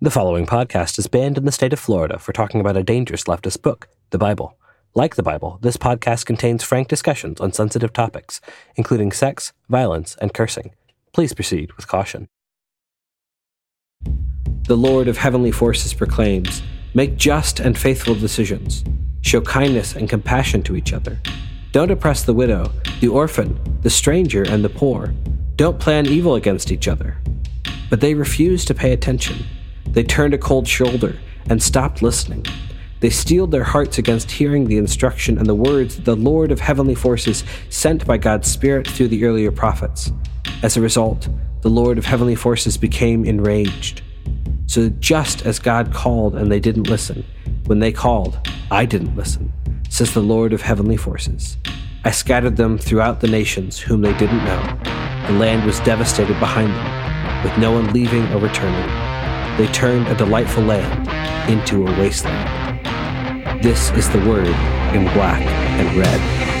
The following podcast is banned in the state of Florida for talking about a dangerous leftist book, the Bible. Like the Bible, this podcast contains frank discussions on sensitive topics, including sex, violence, and cursing. Please proceed with caution. The Lord of heavenly forces proclaims Make just and faithful decisions. Show kindness and compassion to each other. Don't oppress the widow, the orphan, the stranger, and the poor. Don't plan evil against each other. But they refuse to pay attention. They turned a cold shoulder and stopped listening. They steeled their hearts against hearing the instruction and the words that the Lord of heavenly forces sent by God's Spirit through the earlier prophets. As a result, the Lord of heavenly forces became enraged. So just as God called and they didn't listen, when they called, I didn't listen, says the Lord of heavenly forces. I scattered them throughout the nations whom they didn't know. The land was devastated behind them, with no one leaving or returning. They turned a delightful land into a wasteland. This is the word in black and red.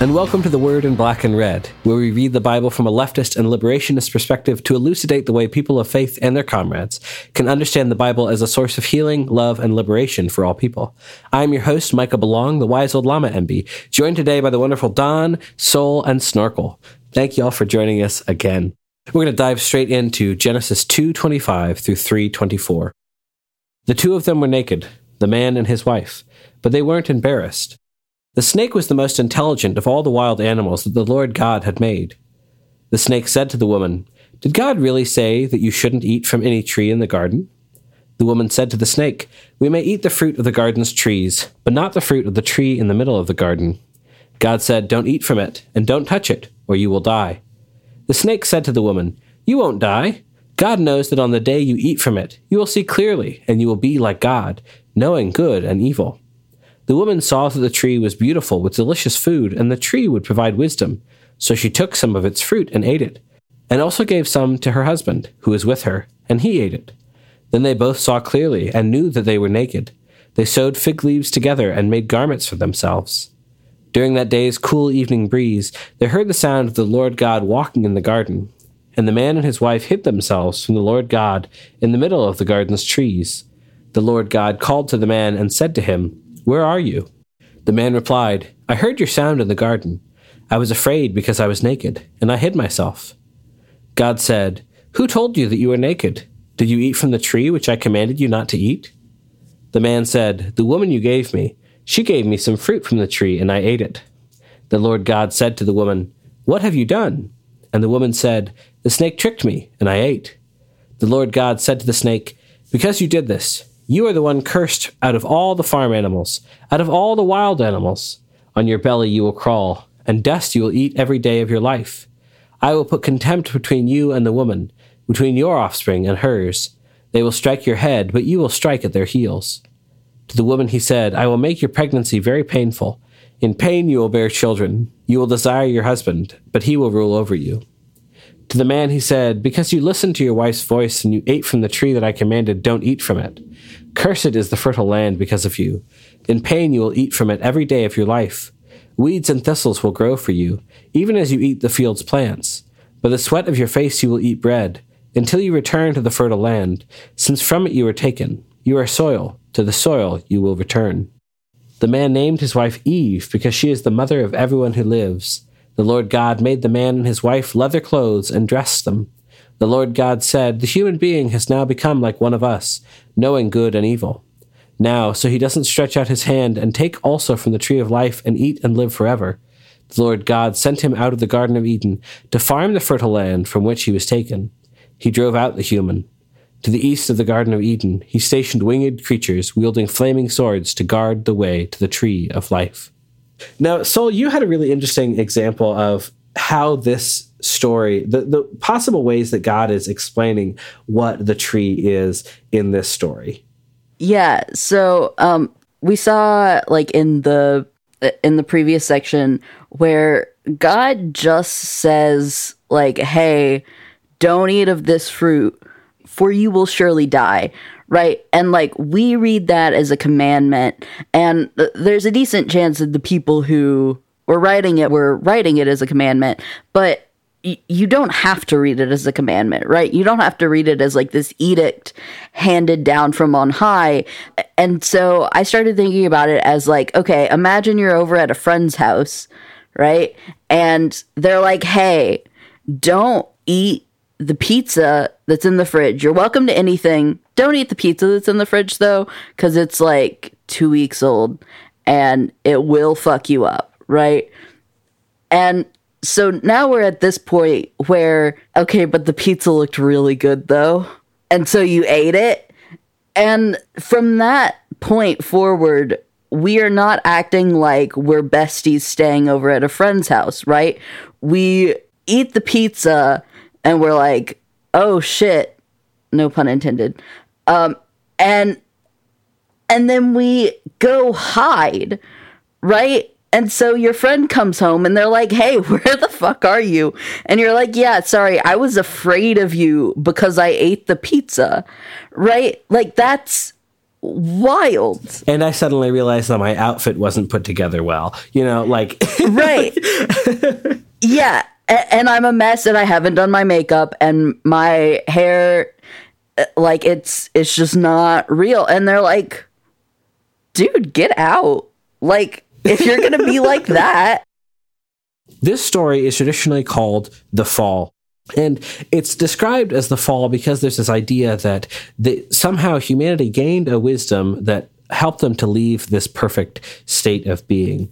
And welcome to The Word in Black and Red, where we read the Bible from a leftist and liberationist perspective to elucidate the way people of faith and their comrades can understand the Bible as a source of healing, love, and liberation for all people. I am your host, Micah Belong, the wise old Llama MB, joined today by the wonderful Don, Sol, and Snorkel. Thank you all for joining us again. We're going to dive straight into Genesis 2:25 through 3:24. The two of them were naked, the man and his wife, but they weren't embarrassed. The snake was the most intelligent of all the wild animals that the Lord God had made. The snake said to the woman, Did God really say that you shouldn't eat from any tree in the garden? The woman said to the snake, We may eat the fruit of the garden's trees, but not the fruit of the tree in the middle of the garden. God said, Don't eat from it, and don't touch it, or you will die. The snake said to the woman, You won't die. God knows that on the day you eat from it, you will see clearly, and you will be like God, knowing good and evil. The woman saw that the tree was beautiful with delicious food, and the tree would provide wisdom. So she took some of its fruit and ate it, and also gave some to her husband, who was with her, and he ate it. Then they both saw clearly and knew that they were naked. They sewed fig leaves together and made garments for themselves. During that day's cool evening breeze, they heard the sound of the Lord God walking in the garden. And the man and his wife hid themselves from the Lord God in the middle of the garden's trees. The Lord God called to the man and said to him, where are you? The man replied, I heard your sound in the garden. I was afraid because I was naked, and I hid myself. God said, Who told you that you were naked? Did you eat from the tree which I commanded you not to eat? The man said, The woman you gave me, she gave me some fruit from the tree, and I ate it. The Lord God said to the woman, What have you done? And the woman said, The snake tricked me, and I ate. The Lord God said to the snake, Because you did this, you are the one cursed out of all the farm animals, out of all the wild animals. On your belly you will crawl, and dust you will eat every day of your life. I will put contempt between you and the woman, between your offspring and hers. They will strike your head, but you will strike at their heels. To the woman he said, I will make your pregnancy very painful. In pain you will bear children. You will desire your husband, but he will rule over you. To the man he said, Because you listened to your wife's voice and you ate from the tree that I commanded, don't eat from it. Cursed is the fertile land because of you. In pain you will eat from it every day of your life. Weeds and thistles will grow for you, even as you eat the field's plants. By the sweat of your face you will eat bread, until you return to the fertile land, since from it you were taken. You are soil, to the soil you will return. The man named his wife Eve, because she is the mother of everyone who lives. The Lord God made the man and his wife leather clothes and dressed them. The Lord God said, The human being has now become like one of us, knowing good and evil. Now, so he doesn't stretch out his hand and take also from the tree of life and eat and live forever. The Lord God sent him out of the Garden of Eden to farm the fertile land from which he was taken. He drove out the human. To the east of the Garden of Eden, he stationed winged creatures wielding flaming swords to guard the way to the tree of life. Now, Sol, you had a really interesting example of how this story, the, the possible ways that God is explaining what the tree is in this story. Yeah. So um, we saw like in the in the previous section where God just says like, "Hey, don't eat of this fruit, for you will surely die." Right? And like we read that as a commandment, and th- there's a decent chance that the people who were writing it were writing it as a commandment, but you don't have to read it as a commandment, right? You don't have to read it as like this edict handed down from on high. And so I started thinking about it as like, okay, imagine you're over at a friend's house, right? And they're like, hey, don't eat the pizza that's in the fridge. You're welcome to anything. Don't eat the pizza that's in the fridge though, because it's like two weeks old and it will fuck you up, right? And so now we're at this point where, okay, but the pizza looked really good though. And so you ate it. And from that point forward, we are not acting like we're besties staying over at a friend's house, right? We eat the pizza and we're like, oh shit, no pun intended. Um, and and then we go hide, right? And so your friend comes home and they're like, hey, where the fuck are you? And you're like, yeah, sorry, I was afraid of you because I ate the pizza, right? Like, that's wild. And I suddenly realized that my outfit wasn't put together well. You know, like. right. yeah. And I'm a mess and I haven't done my makeup and my hair like it's it's just not real and they're like dude get out like if you're going to be like that. This story is traditionally called The Fall. And it's described as the fall because there's this idea that the, somehow humanity gained a wisdom that helped them to leave this perfect state of being.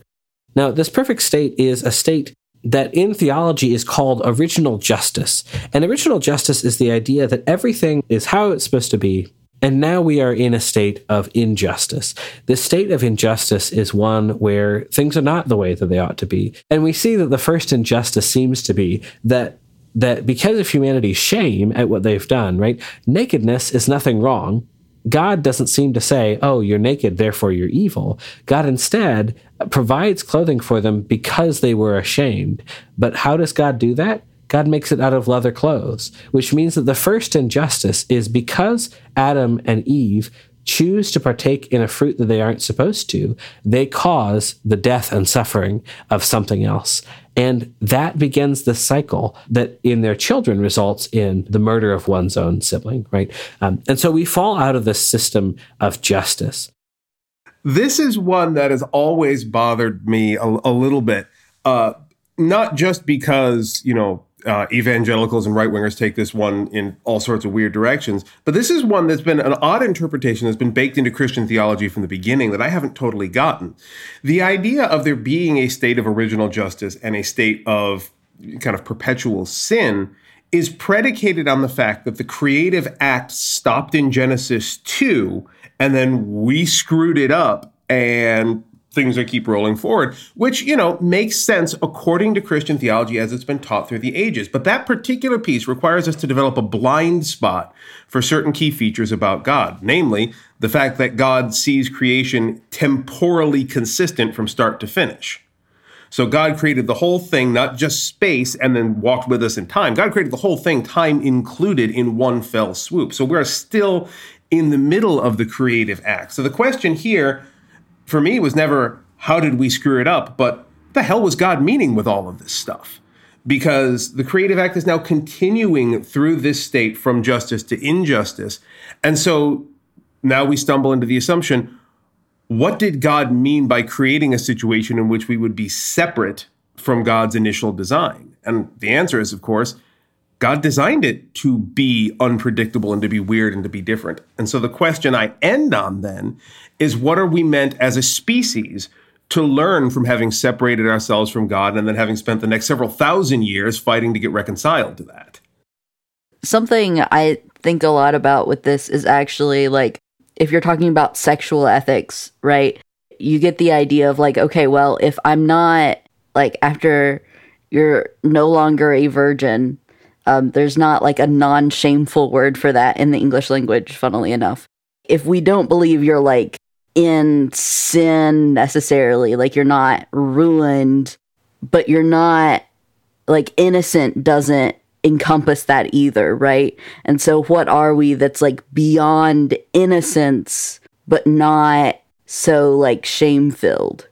Now, this perfect state is a state that in theology is called original justice. And original justice is the idea that everything is how it's supposed to be and now we are in a state of injustice. This state of injustice is one where things are not the way that they ought to be. And we see that the first injustice seems to be that that because of humanity's shame at what they've done, right? Nakedness is nothing wrong. God doesn't seem to say, oh, you're naked, therefore you're evil. God instead provides clothing for them because they were ashamed. But how does God do that? God makes it out of leather clothes, which means that the first injustice is because Adam and Eve choose to partake in a fruit that they aren't supposed to, they cause the death and suffering of something else. And that begins the cycle that in their children results in the murder of one's own sibling, right? Um, and so we fall out of this system of justice. This is one that has always bothered me a, a little bit. Uh, not just because, you know, uh, evangelicals and right wingers take this one in all sorts of weird directions. But this is one that's been an odd interpretation that's been baked into Christian theology from the beginning that I haven't totally gotten. The idea of there being a state of original justice and a state of kind of perpetual sin is predicated on the fact that the creative act stopped in Genesis 2 and then we screwed it up and things that keep rolling forward, which, you know, makes sense according to Christian theology as it's been taught through the ages. But that particular piece requires us to develop a blind spot for certain key features about God, namely the fact that God sees creation temporally consistent from start to finish. So God created the whole thing, not just space, and then walked with us in time. God created the whole thing, time included, in one fell swoop. So we're still in the middle of the creative act. So the question here for me it was never how did we screw it up, but the hell was God meaning with all of this stuff? Because the creative act is now continuing through this state from justice to injustice. And so now we stumble into the assumption what did God mean by creating a situation in which we would be separate from God's initial design? And the answer is, of course, God designed it to be unpredictable and to be weird and to be different. And so the question I end on then is what are we meant as a species to learn from having separated ourselves from God and then having spent the next several thousand years fighting to get reconciled to that? Something I think a lot about with this is actually like if you're talking about sexual ethics, right? You get the idea of like, okay, well, if I'm not like after you're no longer a virgin, um, there's not like a non shameful word for that in the English language, funnily enough. If we don't believe you're like in sin necessarily, like you're not ruined, but you're not like innocent doesn't encompass that either, right? And so what are we that's like beyond innocence but not so like shame filled?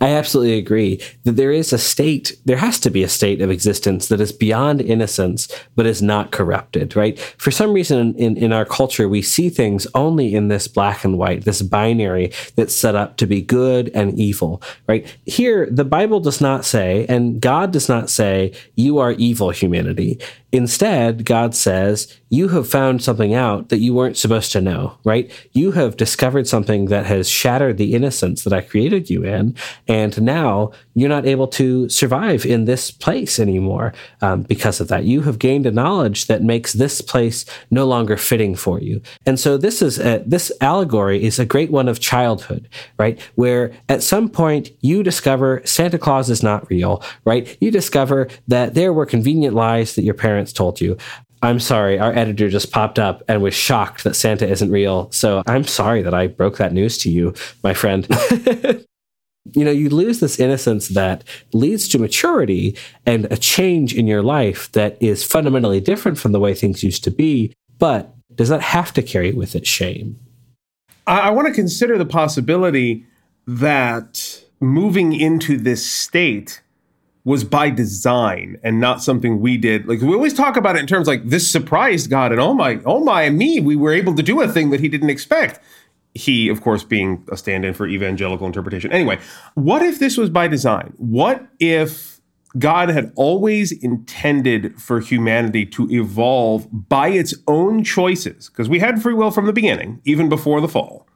I absolutely agree that there is a state, there has to be a state of existence that is beyond innocence, but is not corrupted, right? For some reason in, in our culture, we see things only in this black and white, this binary that's set up to be good and evil, right? Here, the Bible does not say, and God does not say, you are evil humanity. Instead, God says, you have found something out that you weren't supposed to know, right? You have discovered something that has shattered the innocence that I created you in. And now you're not able to survive in this place anymore um, because of that. You have gained a knowledge that makes this place no longer fitting for you. And so this is a, this allegory is a great one of childhood, right? Where at some point you discover Santa Claus is not real, right? You discover that there were convenient lies that your parents told you. I'm sorry, our editor just popped up and was shocked that Santa isn't real. So I'm sorry that I broke that news to you, my friend. you know, you lose this innocence that leads to maturity and a change in your life that is fundamentally different from the way things used to be. But does that have to carry with it shame? I, I want to consider the possibility that moving into this state was by design and not something we did. Like we always talk about it in terms like this surprised God and oh my, oh my, me, we were able to do a thing that he didn't expect he, of course, being a stand in for evangelical interpretation. Anyway, what if this was by design? What if God had always intended for humanity to evolve by its own choices? Because we had free will from the beginning, even before the fall.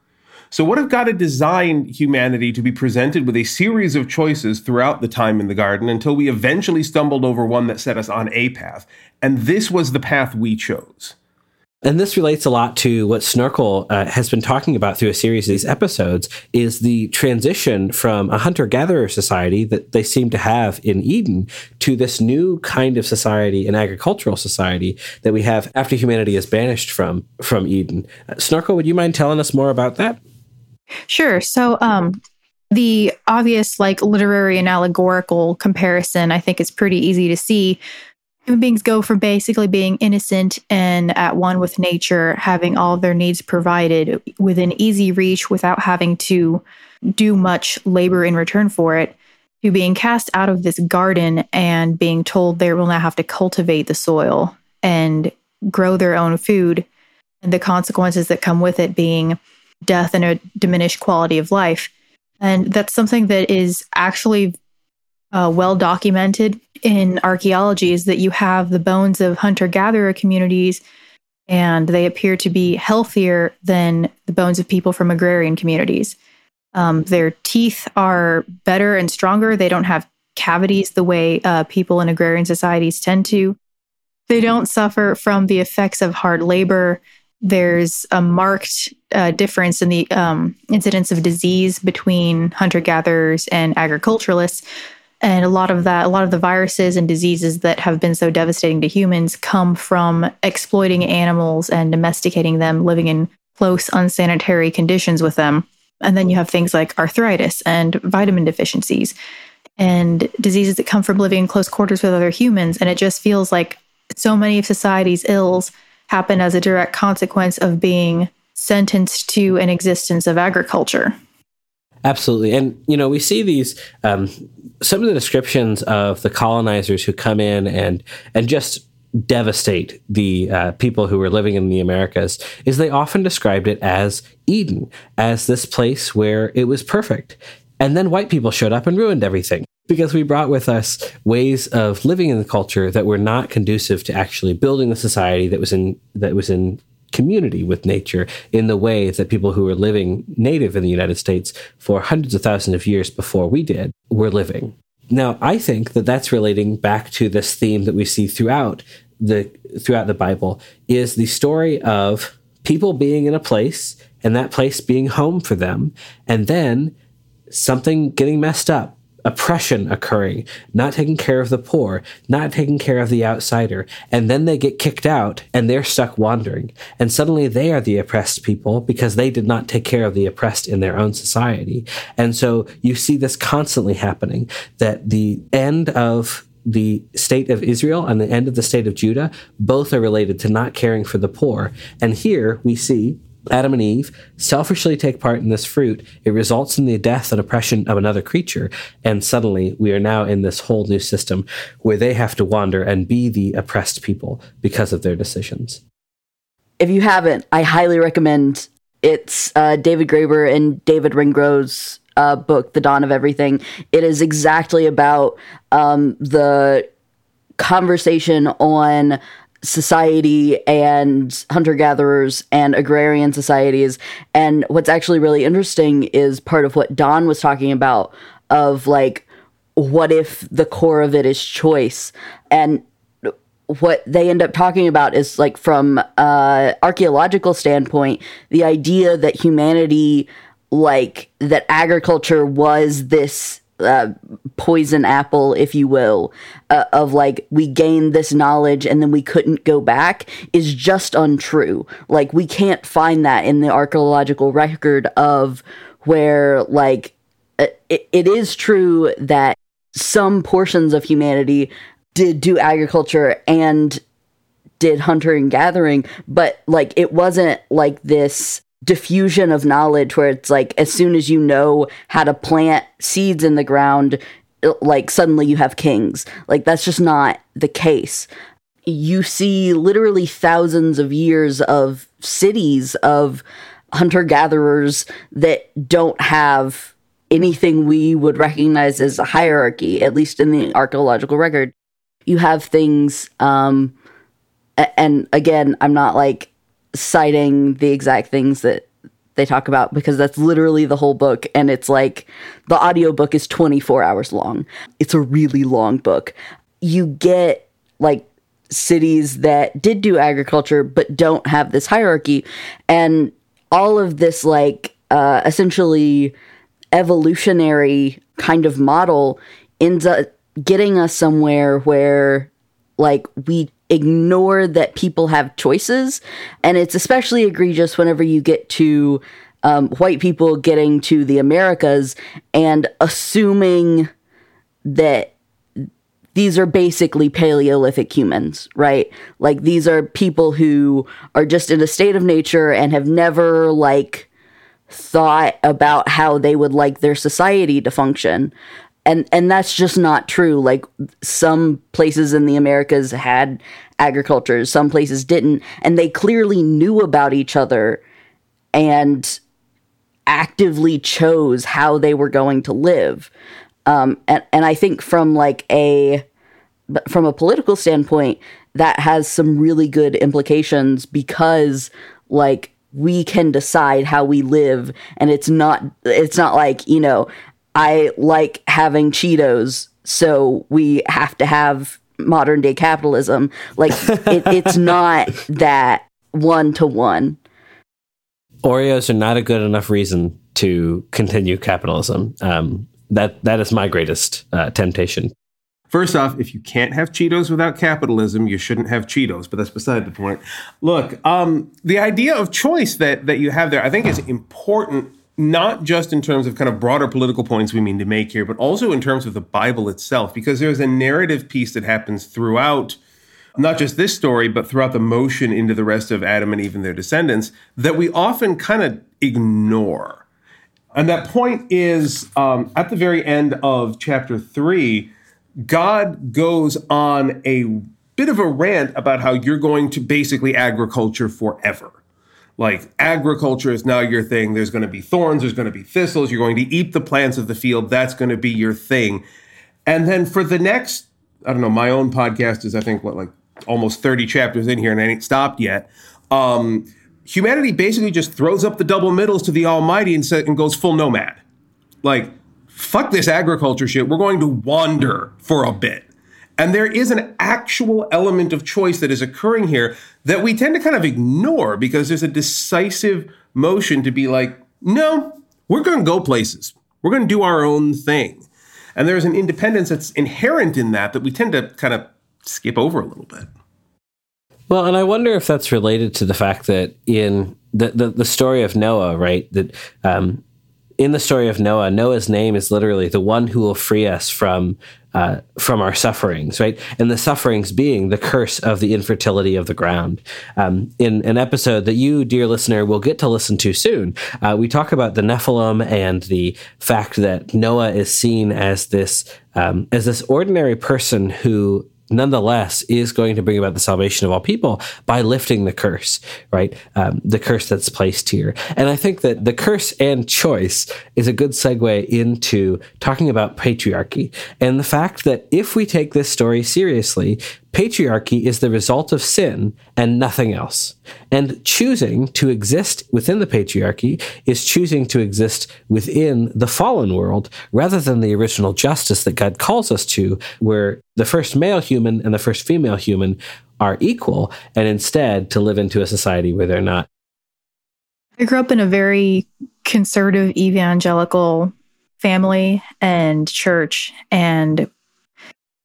So, what if God had designed humanity to be presented with a series of choices throughout the time in the garden until we eventually stumbled over one that set us on a path? And this was the path we chose. And this relates a lot to what Snorkel uh, has been talking about through a series of these episodes is the transition from a hunter-gatherer society that they seem to have in Eden to this new kind of society, an agricultural society that we have after humanity is banished from from Eden. Uh, Snorkel, would you mind telling us more about that? Sure. So, um, the obvious, like literary and allegorical comparison, I think is pretty easy to see Human beings go from basically being innocent and at one with nature, having all their needs provided within easy reach without having to do much labor in return for it, to being cast out of this garden and being told they will now have to cultivate the soil and grow their own food, and the consequences that come with it being death and a diminished quality of life. And that's something that is actually uh, well documented in archaeology is that you have the bones of hunter gatherer communities and they appear to be healthier than the bones of people from agrarian communities. Um, their teeth are better and stronger. They don't have cavities the way uh, people in agrarian societies tend to. They don't suffer from the effects of hard labor. There's a marked uh, difference in the um, incidence of disease between hunter gatherers and agriculturalists. And a lot of that, a lot of the viruses and diseases that have been so devastating to humans come from exploiting animals and domesticating them, living in close, unsanitary conditions with them. And then you have things like arthritis and vitamin deficiencies and diseases that come from living in close quarters with other humans. And it just feels like so many of society's ills happen as a direct consequence of being sentenced to an existence of agriculture. Absolutely. And, you know, we see these, um, some of the descriptions of the colonizers who come in and, and just devastate the uh, people who were living in the Americas is they often described it as Eden, as this place where it was perfect. And then white people showed up and ruined everything because we brought with us ways of living in the culture that were not conducive to actually building the society that was in that was in community with nature in the way that people who were living native in the United States for hundreds of thousands of years before we did were living. Now, I think that that's relating back to this theme that we see throughout the throughout the Bible is the story of people being in a place and that place being home for them and then something getting messed up oppression occurring, not taking care of the poor, not taking care of the outsider, and then they get kicked out and they're stuck wandering. And suddenly they are the oppressed people because they did not take care of the oppressed in their own society. And so you see this constantly happening that the end of the state of Israel and the end of the state of Judah, both are related to not caring for the poor. And here we see Adam and Eve selfishly take part in this fruit. It results in the death and oppression of another creature. And suddenly we are now in this whole new system where they have to wander and be the oppressed people because of their decisions. If you haven't, I highly recommend it's uh, David Graeber and David Wengrow's uh, book, The Dawn of Everything. It is exactly about um, the conversation on society and hunter gatherers and agrarian societies. And what's actually really interesting is part of what Don was talking about of like, what if the core of it is choice? And what they end up talking about is like from uh archaeological standpoint the idea that humanity like that agriculture was this uh, poison apple, if you will, uh, of like we gained this knowledge and then we couldn't go back is just untrue. Like we can't find that in the archaeological record of where like uh, it, it is true that some portions of humanity did do agriculture and did hunter and gathering, but like it wasn't like this diffusion of knowledge where it's like as soon as you know how to plant seeds in the ground like suddenly you have kings. Like that's just not the case. You see literally thousands of years of cities of hunter gatherers that don't have anything we would recognize as a hierarchy at least in the archaeological record. You have things um and again i'm not like citing the exact things that they talk about because that's literally the whole book and it's like the audiobook is 24 hours long. It's a really long book. You get like cities that did do agriculture but don't have this hierarchy and all of this like uh essentially evolutionary kind of model ends up getting us somewhere where like we ignore that people have choices. And it's especially egregious whenever you get to um, white people getting to the Americas and assuming that these are basically Paleolithic humans, right? Like these are people who are just in a state of nature and have never like thought about how they would like their society to function and and that's just not true. Like some places in the americas had agriculture some places didn't and they clearly knew about each other and actively chose how they were going to live. Um, and, and i think from like a from a political standpoint that has some really good implications because like we can decide how we live and it's not it's not like you know I like having Cheetos, so we have to have modern day capitalism. Like it, it's not that one to one. Oreos are not a good enough reason to continue capitalism. Um, that that is my greatest uh, temptation. First off, if you can't have Cheetos without capitalism, you shouldn't have Cheetos. But that's beside the point. Look, um, the idea of choice that that you have there, I think, is important not just in terms of kind of broader political points we mean to make here, but also in terms of the Bible itself, because there's a narrative piece that happens throughout not just this story, but throughout the motion into the rest of Adam and Eve and their descendants that we often kind of ignore. And that point is um, at the very end of chapter three, God goes on a bit of a rant about how you're going to basically agriculture forever like agriculture is now your thing. There's going to be thorns, there's going to be thistles. You're going to eat the plants of the field. That's going to be your thing. And then for the next, I don't know, my own podcast is, I think, what, like almost 30 chapters in here and I ain't stopped yet. Um, humanity basically just throws up the double middles to the Almighty and, and goes full nomad. Like, fuck this agriculture shit. We're going to wander for a bit. And there is an actual element of choice that is occurring here that we tend to kind of ignore because there's a decisive motion to be like, no, we're going to go places. We're going to do our own thing. And there's an independence that's inherent in that that we tend to kind of skip over a little bit. Well, and I wonder if that's related to the fact that in the, the, the story of Noah, right, that um, in the story of Noah, Noah's name is literally the one who will free us from uh, from our sufferings, right? And the sufferings being the curse of the infertility of the ground. Um, in an episode that you, dear listener, will get to listen to soon, uh, we talk about the Nephilim and the fact that Noah is seen as this um, as this ordinary person who nonetheless is going to bring about the salvation of all people by lifting the curse, right? Um, the curse that's placed here. And I think that the curse and choice is a good segue into talking about patriarchy and the fact that if we take this story seriously, Patriarchy is the result of sin and nothing else. And choosing to exist within the patriarchy is choosing to exist within the fallen world rather than the original justice that God calls us to, where the first male human and the first female human are equal, and instead to live into a society where they're not. I grew up in a very conservative evangelical family and church, and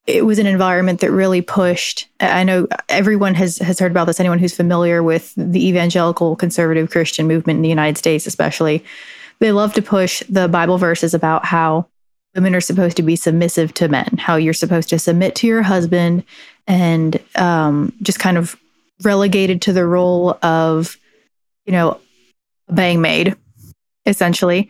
it was an environment that really pushed i know everyone has has heard about this. Anyone who's familiar with the evangelical conservative christian movement in the united states especially they love to push the bible verses about how women are supposed to be submissive to men how you're supposed to submit to your husband and um, just kind of relegated to the role of you know being maid essentially.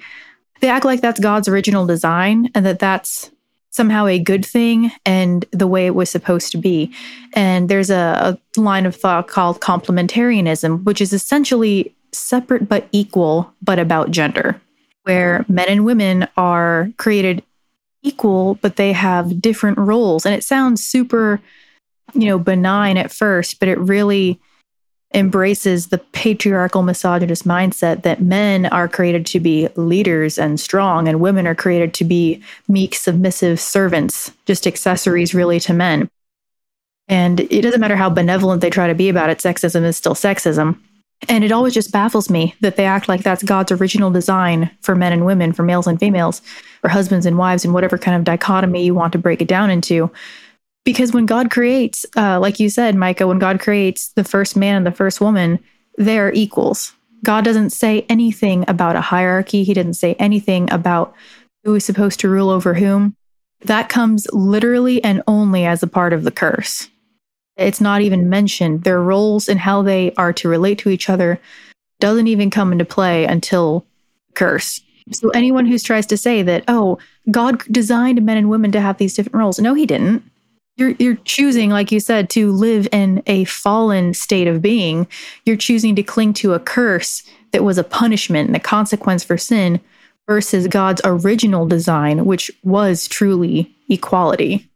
They act like that's god's original design and that that's somehow a good thing and the way it was supposed to be. And there's a, a line of thought called complementarianism, which is essentially separate but equal, but about gender, where men and women are created equal, but they have different roles. And it sounds super, you know, benign at first, but it really embraces the patriarchal misogynist mindset that men are created to be leaders and strong, and women are created to be meek, submissive servants, just accessories really to men. And it doesn't matter how benevolent they try to be about it, sexism is still sexism. And it always just baffles me that they act like that's God's original design for men and women, for males and females, for husbands and wives, and whatever kind of dichotomy you want to break it down into because when God creates, uh, like you said, Micah, when God creates the first man and the first woman, they're equals. God doesn't say anything about a hierarchy. He didn't say anything about who is supposed to rule over whom. That comes literally and only as a part of the curse. It's not even mentioned. Their roles and how they are to relate to each other doesn't even come into play until curse. So anyone who tries to say that, oh, God designed men and women to have these different roles, no, he didn't you're you're choosing like you said to live in a fallen state of being. You're choosing to cling to a curse that was a punishment and a consequence for sin versus god's original design which was truly equality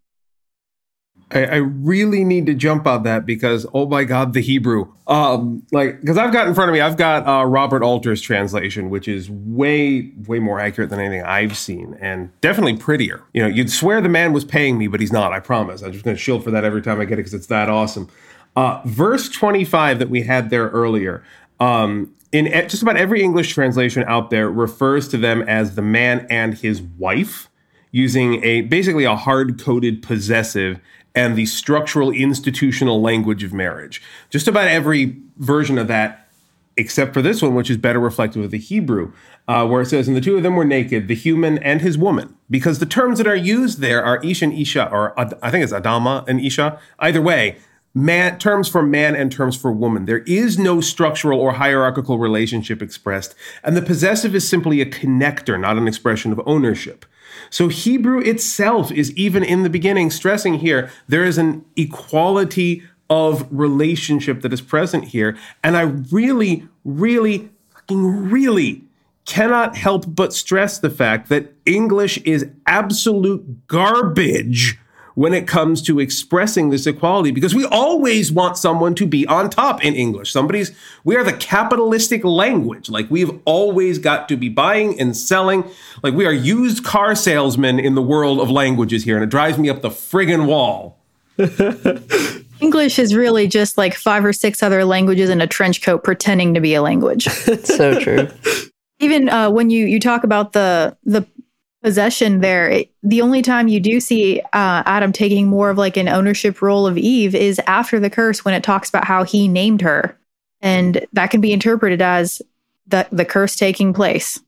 I, I, really need to jump on that because oh my god, the Hebrew. Um, like because I've got in front of me, I've got uh, Robert Alter's translation, which is way way more accurate than anything I've seen, and definitely prettier. You know, you'd swear the man was paying me, but he's not. I promise. I'm just going to shield for that every time I get it because it's that awesome. Uh, verse 25 that we had there earlier. Um, in just about every English translation out there refers to them as the man and his wife using a basically a hard coded possessive and the structural institutional language of marriage. Just about every version of that, except for this one, which is better reflective of the Hebrew, uh, where it says, And the two of them were naked, the human and his woman. Because the terms that are used there are Ish and Isha, or I think it's Adama and Isha. Either way, man, terms for man and terms for woman. There is no structural or hierarchical relationship expressed, and the possessive is simply a connector, not an expression of ownership. So Hebrew itself is even in the beginning stressing here there is an equality of relationship that is present here. And I really, really, fucking really cannot help but stress the fact that English is absolute garbage when it comes to expressing this equality because we always want someone to be on top in English. Somebody's, we are the capitalistic language. Like we've always got to be buying and selling. Like we are used car salesmen in the world of languages here, and it drives me up the friggin' wall. English is really just like five or six other languages in a trench coat pretending to be a language. so true. Even uh, when you you talk about the the possession there. It, the only time you do see uh, Adam taking more of like an ownership role of Eve is after the curse when it talks about how he named her. And that can be interpreted as the, the curse taking place.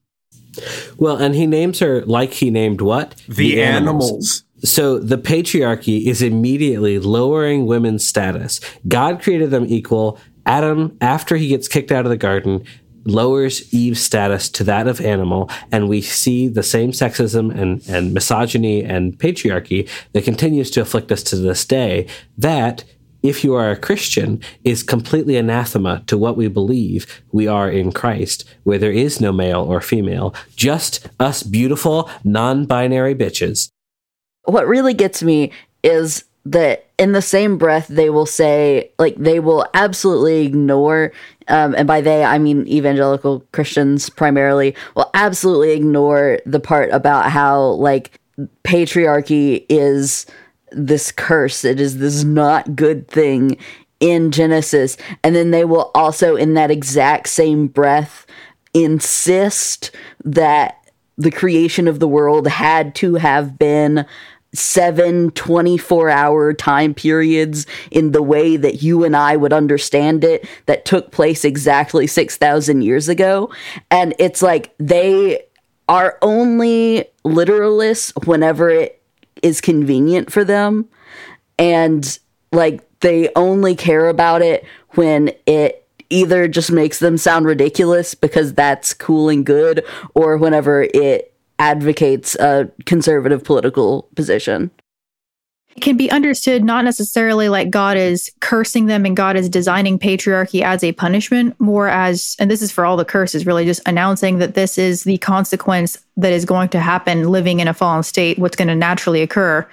Well, and he names her like he named what? The, the animals. animals. So the patriarchy is immediately lowering women's status. God created them equal. Adam, after he gets kicked out of the garden, lowers Eve's status to that of animal, and we see the same sexism and, and misogyny and patriarchy that continues to afflict us to this day. That, if you are a Christian, is completely anathema to what we believe we are in Christ, where there is no male or female, just us beautiful, non binary bitches. What really gets me is that in the same breath they will say like they will absolutely ignore um, and by they I mean evangelical Christians primarily, will absolutely ignore the part about how like patriarchy is this curse. It is this not good thing in Genesis. And then they will also, in that exact same breath, insist that the creation of the world had to have been seven 24 hour time periods in the way that you and I would understand it that took place exactly 6,000 years ago. And it's like they are only literalists whenever it is convenient for them. And like they only care about it when it either just makes them sound ridiculous because that's cool and good or whenever it advocates a conservative political position. It can be understood not necessarily like God is cursing them and God is designing patriarchy as a punishment, more as, and this is for all the curses, really just announcing that this is the consequence that is going to happen living in a fallen state, what's going to naturally occur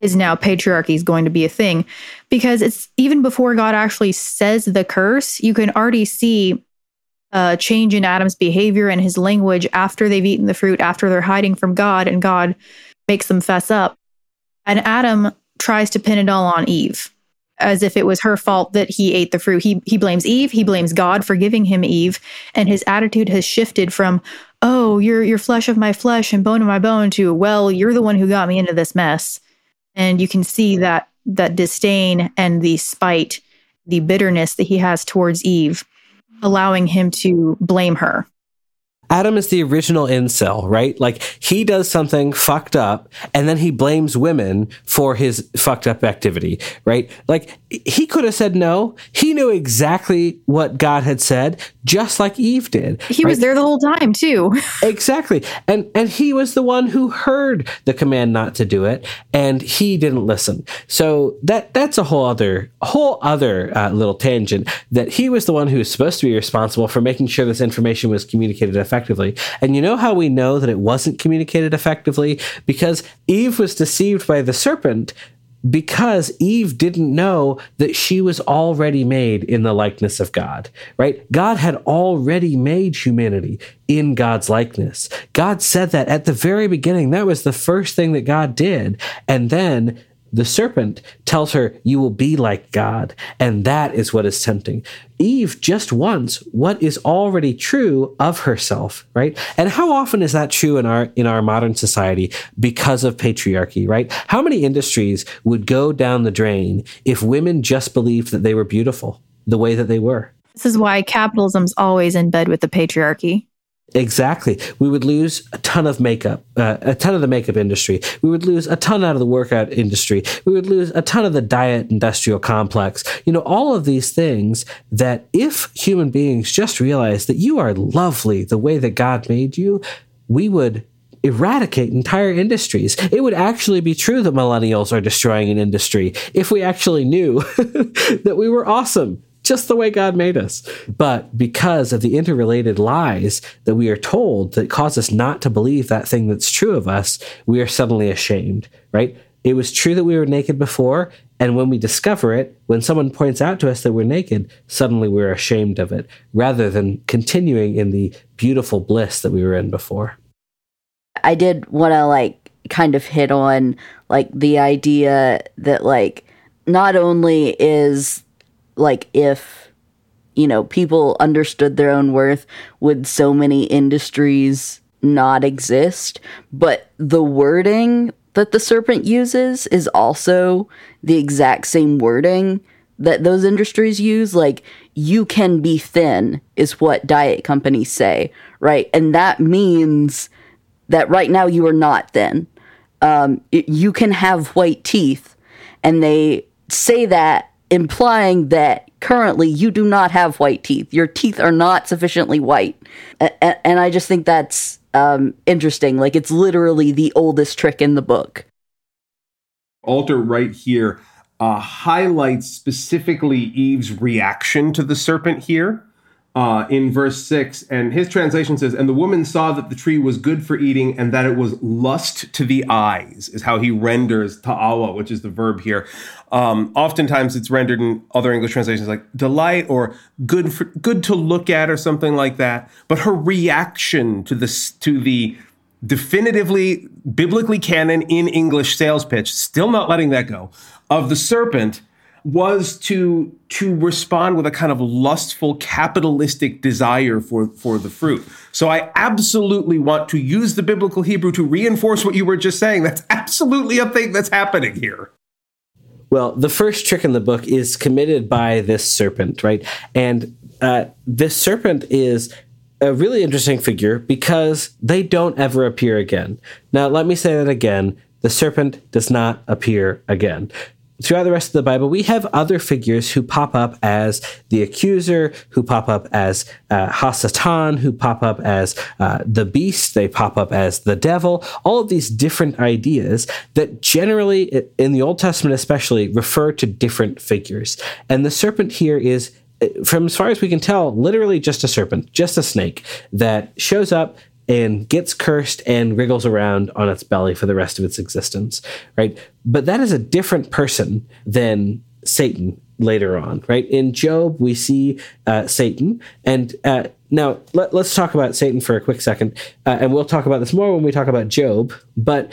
is now patriarchy is going to be a thing because it's even before God actually says the curse, you can already see a change in Adam's behavior and his language after they've eaten the fruit, after they're hiding from God, and God makes them fess up. And Adam tries to pin it all on Eve, as if it was her fault that he ate the fruit. He he blames Eve, he blames God for giving him Eve, and his attitude has shifted from, "Oh, you're you're flesh of my flesh and bone of my bone," to, "Well, you're the one who got me into this mess." And you can see that that disdain and the spite, the bitterness that he has towards Eve allowing him to blame her. Adam is the original incel, right? Like he does something fucked up and then he blames women for his fucked up activity, right? Like he could have said no. He knew exactly what God had said, just like Eve did. He right? was there the whole time too. exactly. And and he was the one who heard the command not to do it and he didn't listen. So that that's a whole other whole other uh, little tangent that he was the one who was supposed to be responsible for making sure this information was communicated effectively effectively. And you know how we know that it wasn't communicated effectively? Because Eve was deceived by the serpent because Eve didn't know that she was already made in the likeness of God, right? God had already made humanity in God's likeness. God said that at the very beginning. That was the first thing that God did. And then the serpent tells her, You will be like God. And that is what is tempting. Eve just wants what is already true of herself, right? And how often is that true in our in our modern society because of patriarchy, right? How many industries would go down the drain if women just believed that they were beautiful the way that they were? This is why capitalism's always in bed with the patriarchy. Exactly. We would lose a ton of makeup, uh, a ton of the makeup industry. We would lose a ton out of the workout industry. We would lose a ton of the diet industrial complex. You know, all of these things that if human beings just realize that you are lovely the way that God made you, we would eradicate entire industries. It would actually be true that millennials are destroying an industry if we actually knew that we were awesome just the way God made us. But because of the interrelated lies that we are told that cause us not to believe that thing that's true of us, we are suddenly ashamed, right? It was true that we were naked before, and when we discover it, when someone points out to us that we're naked, suddenly we're ashamed of it, rather than continuing in the beautiful bliss that we were in before. I did want to like kind of hit on like the idea that like not only is like if you know people understood their own worth would so many industries not exist? But the wording that the serpent uses is also the exact same wording that those industries use like you can be thin is what diet companies say right? And that means that right now you are not thin. Um, you can have white teeth, and they say that implying that currently you do not have white teeth. Your teeth are not sufficiently white, and, and I just think that's um, interesting. Like it's literally the oldest trick in the book. Alter right here uh, highlights specifically Eve's reaction to the serpent here uh, in verse 6. And his translation says, And the woman saw that the tree was good for eating and that it was lust to the eyes, is how he renders ta'awa, which is the verb here. Um, oftentimes it's rendered in other English translations like delight or good for, good to look at or something like that. But her reaction to this to the definitively biblically canon in English sales pitch, still not letting that go, of the serpent was to to respond with a kind of lustful capitalistic desire for for the fruit. So I absolutely want to use the biblical Hebrew to reinforce what you were just saying. That's absolutely a thing that's happening here. Well, the first trick in the book is committed by this serpent, right? And uh, this serpent is a really interesting figure because they don't ever appear again. Now, let me say that again. The serpent does not appear again throughout the rest of the Bible, we have other figures who pop up as the accuser, who pop up as uh, Hasatan, who pop up as uh, the beast, they pop up as the devil, all of these different ideas that generally, in the Old Testament especially, refer to different figures. And the serpent here is from as far as we can tell, literally just a serpent, just a snake that shows up and gets cursed and wriggles around on its belly for the rest of its existence, right? But that is a different person than Satan later on, right? In Job, we see uh, Satan. And uh, now let, us talk about Satan for a quick second. Uh, and we'll talk about this more when we talk about Job. But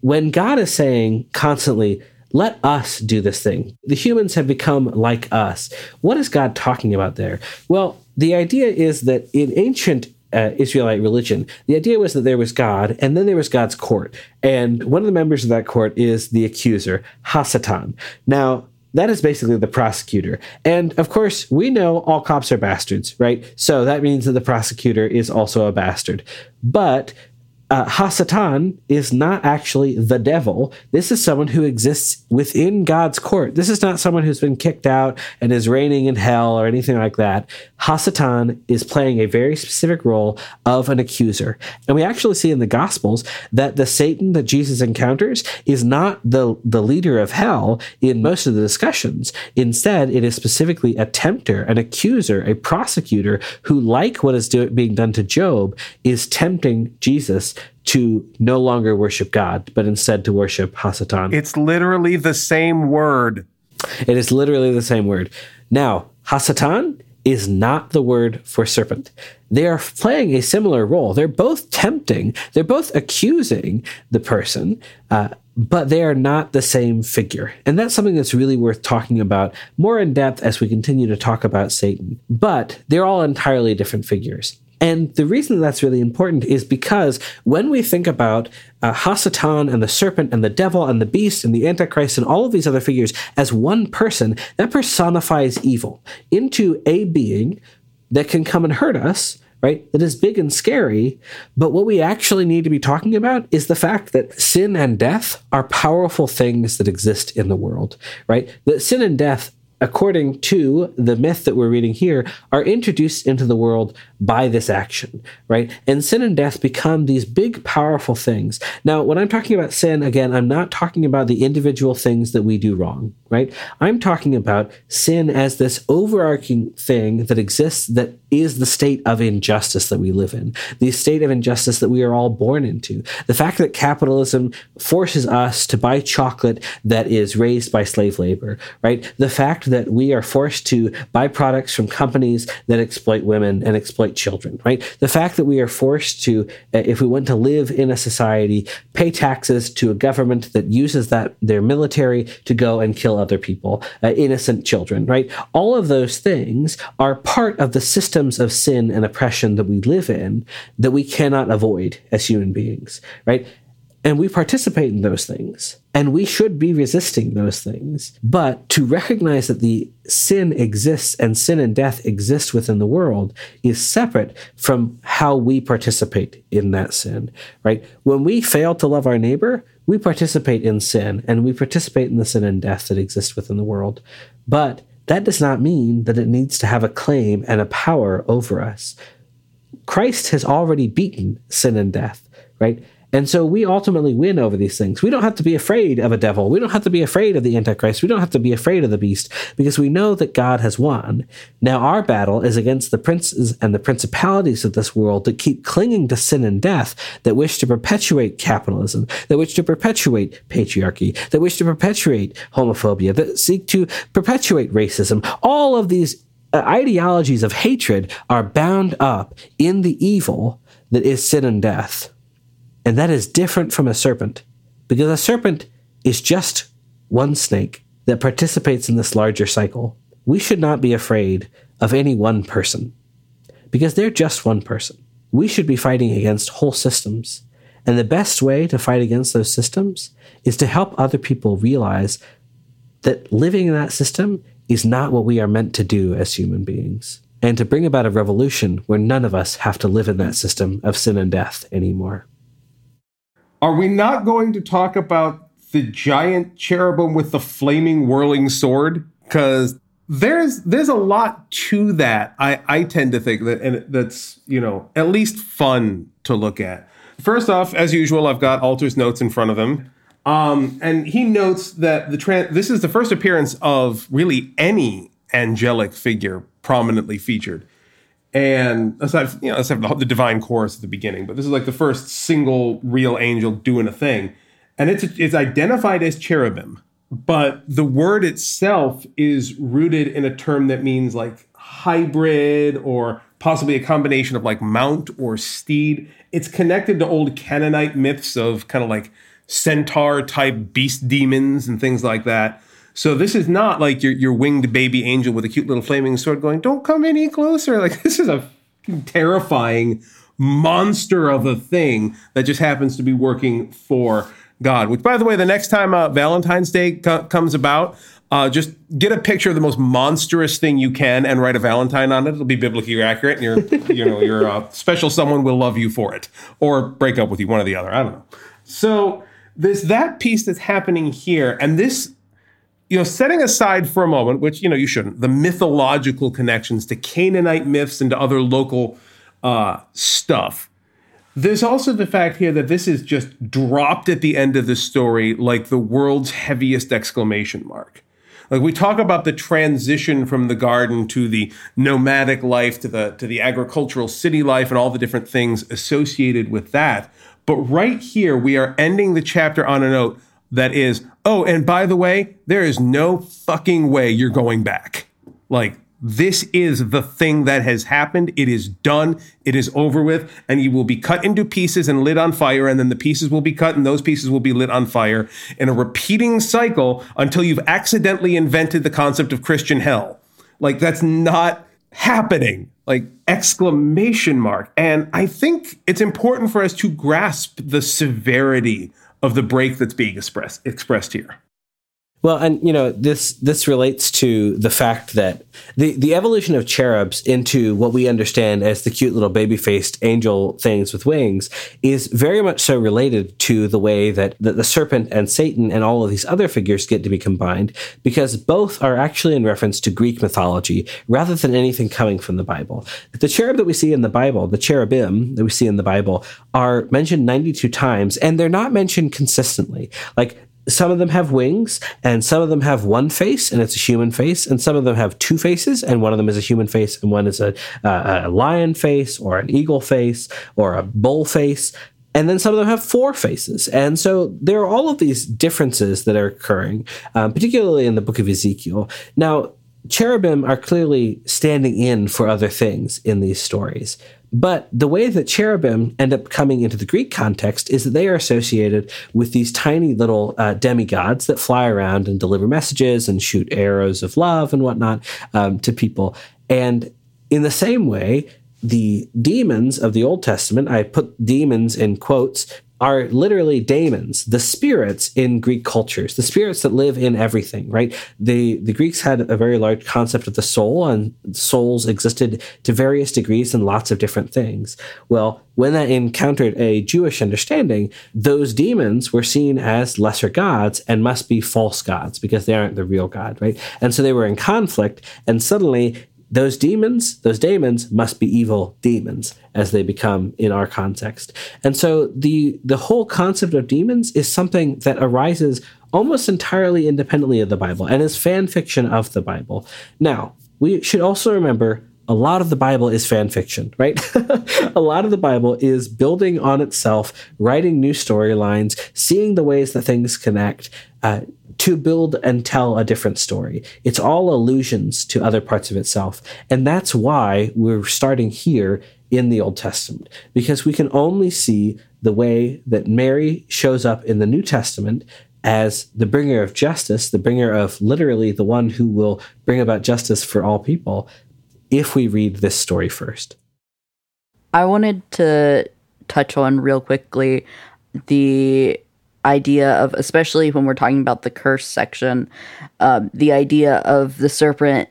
when God is saying constantly, let us do this thing. The humans have become like us. What is God talking about there? Well, the idea is that in ancient uh, Israelite religion. The idea was that there was God, and then there was God's court. And one of the members of that court is the accuser, Hasatan. Now, that is basically the prosecutor. And of course, we know all cops are bastards, right? So that means that the prosecutor is also a bastard. But uh, Hasatan is not actually the devil. This is someone who exists within God's court. This is not someone who's been kicked out and is reigning in hell or anything like that. Hasatan is playing a very specific role of an accuser. And we actually see in the Gospels that the Satan that Jesus encounters is not the, the leader of hell in most of the discussions. Instead, it is specifically a tempter, an accuser, a prosecutor who, like what is do- being done to Job, is tempting Jesus to no longer worship God, but instead to worship Hasatan. It's literally the same word. It is literally the same word. Now, Hasatan is not the word for serpent. They are playing a similar role. They're both tempting, they're both accusing the person, uh, but they are not the same figure. And that's something that's really worth talking about more in depth as we continue to talk about Satan. But they're all entirely different figures. And the reason that's really important is because when we think about uh, Hasatan and the serpent and the devil and the beast and the antichrist and all of these other figures as one person, that personifies evil into a being that can come and hurt us right? That is big and scary. But what we actually need to be talking about is the fact that sin and death are powerful things that exist in the world, right? That sin and death according to the myth that we're reading here, are introduced into the world by this action, right? And sin and death become these big, powerful things. Now, when I'm talking about sin, again, I'm not talking about the individual things that we do wrong, right? I'm talking about sin as this overarching thing that exists that is the state of injustice that we live in, the state of injustice that we are all born into. The fact that capitalism forces us to buy chocolate that is raised by slave labor, right? The fact that we are forced to buy products from companies that exploit women and exploit children, right? The fact that we are forced to, uh, if we want to live in a society, pay taxes to a government that uses that their military to go and kill other people, uh, innocent children, right? All of those things are part of the systems of sin and oppression that we live in that we cannot avoid as human beings, right? And we participate in those things. And we should be resisting those things. But to recognize that the sin exists and sin and death exist within the world is separate from how we participate in that sin, right? When we fail to love our neighbor, we participate in sin and we participate in the sin and death that exist within the world. But that does not mean that it needs to have a claim and a power over us. Christ has already beaten sin and death, right? And so we ultimately win over these things. We don't have to be afraid of a devil. We don't have to be afraid of the Antichrist. We don't have to be afraid of the beast because we know that God has won. Now our battle is against the princes and the principalities of this world that keep clinging to sin and death, that wish to perpetuate capitalism, that wish to perpetuate patriarchy, that wish to perpetuate homophobia, that seek to perpetuate racism. All of these uh, ideologies of hatred are bound up in the evil that is sin and death. And that is different from a serpent, because a serpent is just one snake that participates in this larger cycle. We should not be afraid of any one person, because they're just one person. We should be fighting against whole systems. And the best way to fight against those systems is to help other people realize that living in that system is not what we are meant to do as human beings, and to bring about a revolution where none of us have to live in that system of sin and death anymore. Are we not going to talk about the giant cherubim with the flaming whirling sword? Because there's there's a lot to that. I I tend to think that and that's you know at least fun to look at. First off, as usual, I've got Alter's notes in front of him. Um, and he notes that the trans- this is the first appearance of really any angelic figure prominently featured and aside, you know, aside from the divine chorus at the beginning, but this is like the first single real angel doing a thing, and it's it's identified as cherubim, but the word itself is rooted in a term that means like hybrid or possibly a combination of like mount or steed. It's connected to old Canaanite myths of kind of like centaur type beast demons and things like that. So this is not like your your winged baby angel with a cute little flaming sword going, "Don't come any closer." Like this is a terrifying monster of a thing that just happens to be working for God. Which, by the way, the next time uh, Valentine's Day co- comes about, uh, just get a picture of the most monstrous thing you can and write a Valentine on it. It'll be biblically accurate, and your you know your uh, special someone will love you for it, or break up with you, one or the other. I don't know. So there's that piece that's happening here, and this you know, setting aside for a moment, which you know you shouldn't, the mythological connections to Canaanite myths and to other local uh, stuff. There's also the fact here that this is just dropped at the end of the story like the world's heaviest exclamation mark. Like we talk about the transition from the garden to the nomadic life to the to the agricultural city life and all the different things associated with that. But right here we are ending the chapter on a note that is, oh, and by the way, there is no fucking way you're going back. Like, this is the thing that has happened. It is done. It is over with. And you will be cut into pieces and lit on fire. And then the pieces will be cut and those pieces will be lit on fire in a repeating cycle until you've accidentally invented the concept of Christian hell. Like, that's not happening. Like, exclamation mark. And I think it's important for us to grasp the severity of the break that's being expressed expressed here. Well, and you know this this relates to the fact that the the evolution of cherubs into what we understand as the cute little baby faced angel things with wings is very much so related to the way that the, the serpent and Satan and all of these other figures get to be combined because both are actually in reference to Greek mythology rather than anything coming from the Bible. The cherub that we see in the Bible, the cherubim that we see in the Bible, are mentioned 92 times and they're not mentioned consistently. Like some of them have wings and some of them have one face and it's a human face and some of them have two faces and one of them is a human face and one is a, a lion face or an eagle face or a bull face and then some of them have four faces. And so there are all of these differences that are occurring um, particularly in the book of ezekiel. Now cherubim are clearly standing in for other things in these stories but the way that cherubim end up coming into the Greek context is that they are associated with these tiny little uh, demigods that fly around and deliver messages and shoot arrows of love and whatnot um, to people. And in the same way, the demons of the Old Testament, I put demons in quotes are literally daemons, the spirits in Greek cultures, the spirits that live in everything, right? The, the Greeks had a very large concept of the soul, and souls existed to various degrees in lots of different things. Well, when that encountered a Jewish understanding, those demons were seen as lesser gods and must be false gods because they aren't the real God, right? And so they were in conflict, and suddenly those demons, those daemons must be evil demons as they become in our context. And so the the whole concept of demons is something that arises almost entirely independently of the Bible and is fan fiction of the Bible. Now, we should also remember a lot of the Bible is fan fiction, right? a lot of the Bible is building on itself, writing new storylines, seeing the ways that things connect, uh, to build and tell a different story. It's all allusions to other parts of itself. And that's why we're starting here in the Old Testament, because we can only see the way that Mary shows up in the New Testament as the bringer of justice, the bringer of literally the one who will bring about justice for all people, if we read this story first. I wanted to touch on real quickly the idea of, especially when we're talking about the curse section, um, the idea of the serpent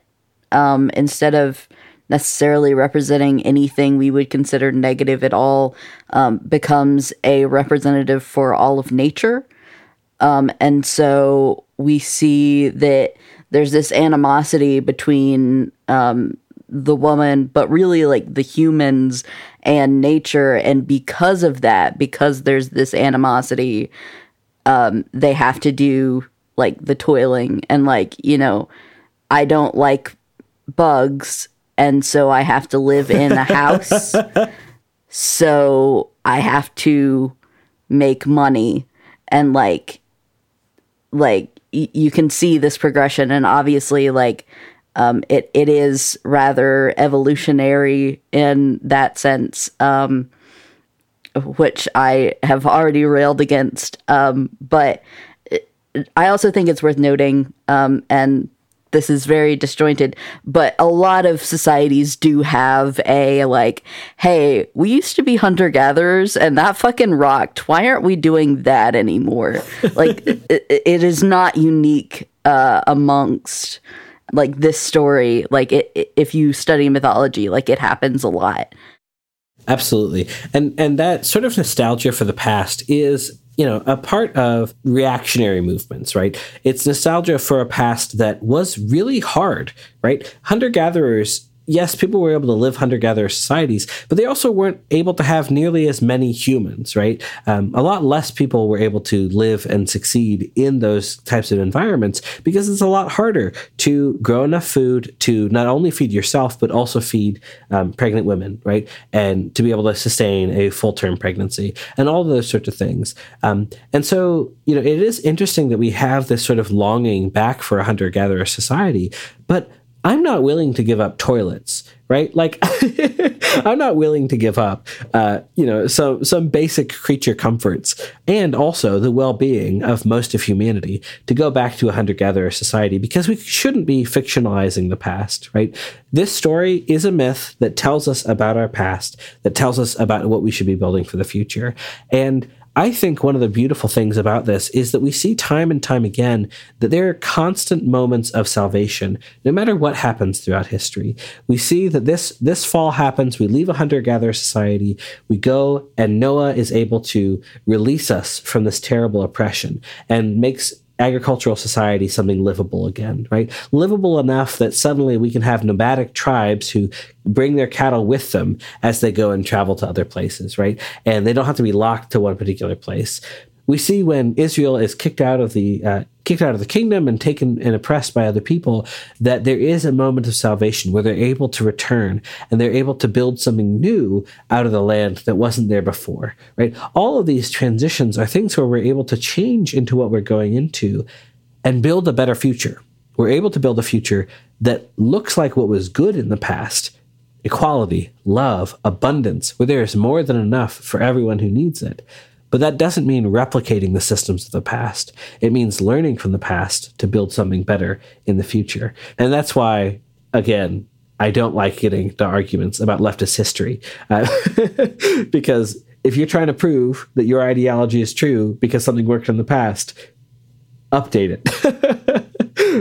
um, instead of necessarily representing anything we would consider negative at all um, becomes a representative for all of nature. Um, and so we see that there's this animosity between um, the woman, but really like the humans and nature. And because of that, because there's this animosity, um, they have to do like the toiling. And like you know i don't like bugs and so i have to live in a house. So i have to make money. And like like y- you can see this progression. And obviously like um, it it is rather evolutionary in that sense. Um, which I have already railed against. Um, but I also think it's worth noting, um, and this is very disjointed, but a lot of societies do have a like, hey, we used to be hunter gatherers and that fucking rocked. Why aren't we doing that anymore? like, it, it is not unique uh, amongst like this story. Like, it, it, if you study mythology, like it happens a lot. Absolutely. And and that sort of nostalgia for the past is you know, a part of reactionary movements, right? It's nostalgia for a past that was really hard, right? Hunter gatherers yes, people were able to live hunter gatherer societies, but they also weren't able to have nearly as many humans, right? Um, a lot less people were able to live and succeed in those types of environments because it's a lot harder to grow enough food to not only feed yourself, but also feed um, pregnant women, right? And to be able to sustain a full term pregnancy and all those sorts of things. Um, and so, you know, it is interesting that we have this sort of longing back for a hunter gatherer society, but I'm not willing to give up toilets, right? Like, I'm not willing to give up, uh, you know, some some basic creature comforts and also the well-being of most of humanity to go back to a hunter-gatherer society because we shouldn't be fictionalizing the past, right? This story is a myth that tells us about our past, that tells us about what we should be building for the future, and I think one of the beautiful things about this is that we see time and time again that there are constant moments of salvation, no matter what happens throughout history. We see that this this fall happens. We leave a hunter gatherer society. We go, and Noah is able to release us from this terrible oppression and makes agricultural society something livable again, right? Livable enough that suddenly we can have nomadic tribes who bring their cattle with them as they go and travel to other places, right? And they don't have to be locked to one particular place we see when Israel is kicked out of the uh, kicked out of the kingdom and taken and oppressed by other people that there is a moment of salvation where they're able to return and they're able to build something new out of the land that wasn't there before right? All of these transitions are things where we're able to change into what we're going into and build a better future. We're able to build a future that looks like what was good in the past equality love abundance where there is more than enough for everyone who needs it but that doesn't mean replicating the systems of the past. It means learning from the past to build something better in the future. And that's why, again, I don't like getting to arguments about leftist history uh, because if you're trying to prove that your ideology is true because something worked in the past, update it.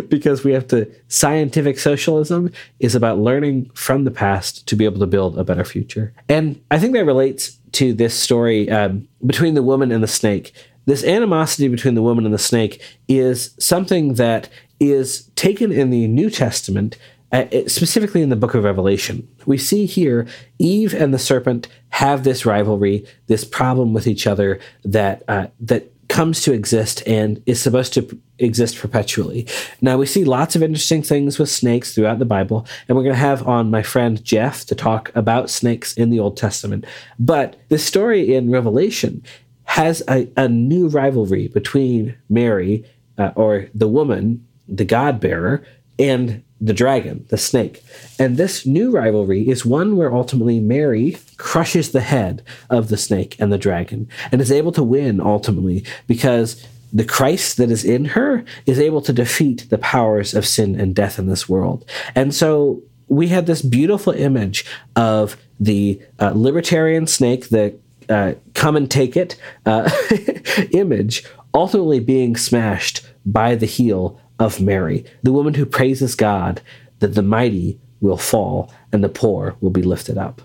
because we have to, scientific socialism is about learning from the past to be able to build a better future. And I think that relates to this story um, between the woman and the snake. This animosity between the woman and the snake is something that is taken in the New Testament uh, specifically in the book of Revelation. We see here Eve and the serpent have this rivalry, this problem with each other that uh, that comes to exist and is supposed to exist perpetually. Now we see lots of interesting things with snakes throughout the Bible, and we're going to have on my friend Jeff to talk about snakes in the Old Testament. But the story in Revelation has a, a new rivalry between Mary, uh, or the woman, the God bearer, and the dragon, the snake. And this new rivalry is one where ultimately Mary crushes the head of the snake and the dragon and is able to win ultimately because the Christ that is in her is able to defeat the powers of sin and death in this world. And so we have this beautiful image of the uh, libertarian snake, the uh, come and take it uh, image, ultimately being smashed by the heel of Mary, the woman who praises God that the mighty will fall and the poor will be lifted up.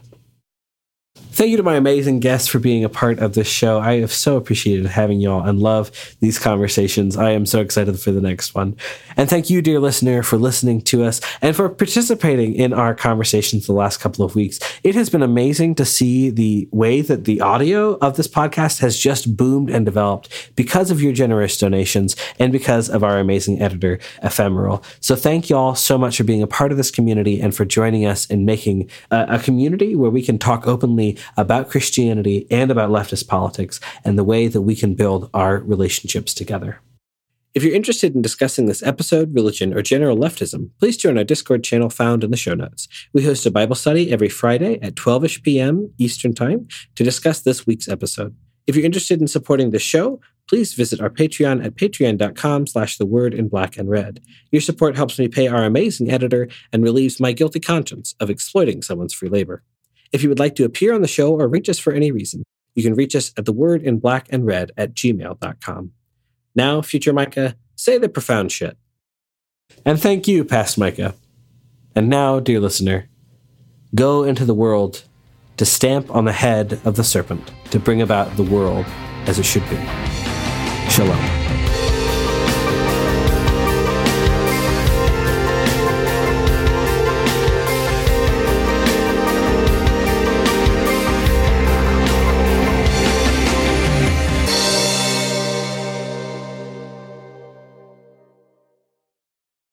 Thank you to my amazing guests for being a part of this show. I have so appreciated having y'all and love these conversations. I am so excited for the next one. And thank you, dear listener, for listening to us and for participating in our conversations the last couple of weeks. It has been amazing to see the way that the audio of this podcast has just boomed and developed because of your generous donations and because of our amazing editor, Ephemeral. So thank y'all so much for being a part of this community and for joining us in making a, a community where we can talk openly about Christianity and about leftist politics and the way that we can build our relationships together. If you're interested in discussing this episode, religion, or general leftism, please join our Discord channel found in the show notes. We host a Bible study every Friday at 12ish p.m. Eastern Time to discuss this week's episode. If you're interested in supporting the show, please visit our Patreon at patreon.com slash the word in black and red. Your support helps me pay our amazing editor and relieves my guilty conscience of exploiting someone's free labor. If you would like to appear on the show or reach us for any reason, you can reach us at the word in black and red at gmail.com. Now, future Micah, say the profound shit. And thank you, past Micah. And now, dear listener, go into the world to stamp on the head of the serpent to bring about the world as it should be. Shalom.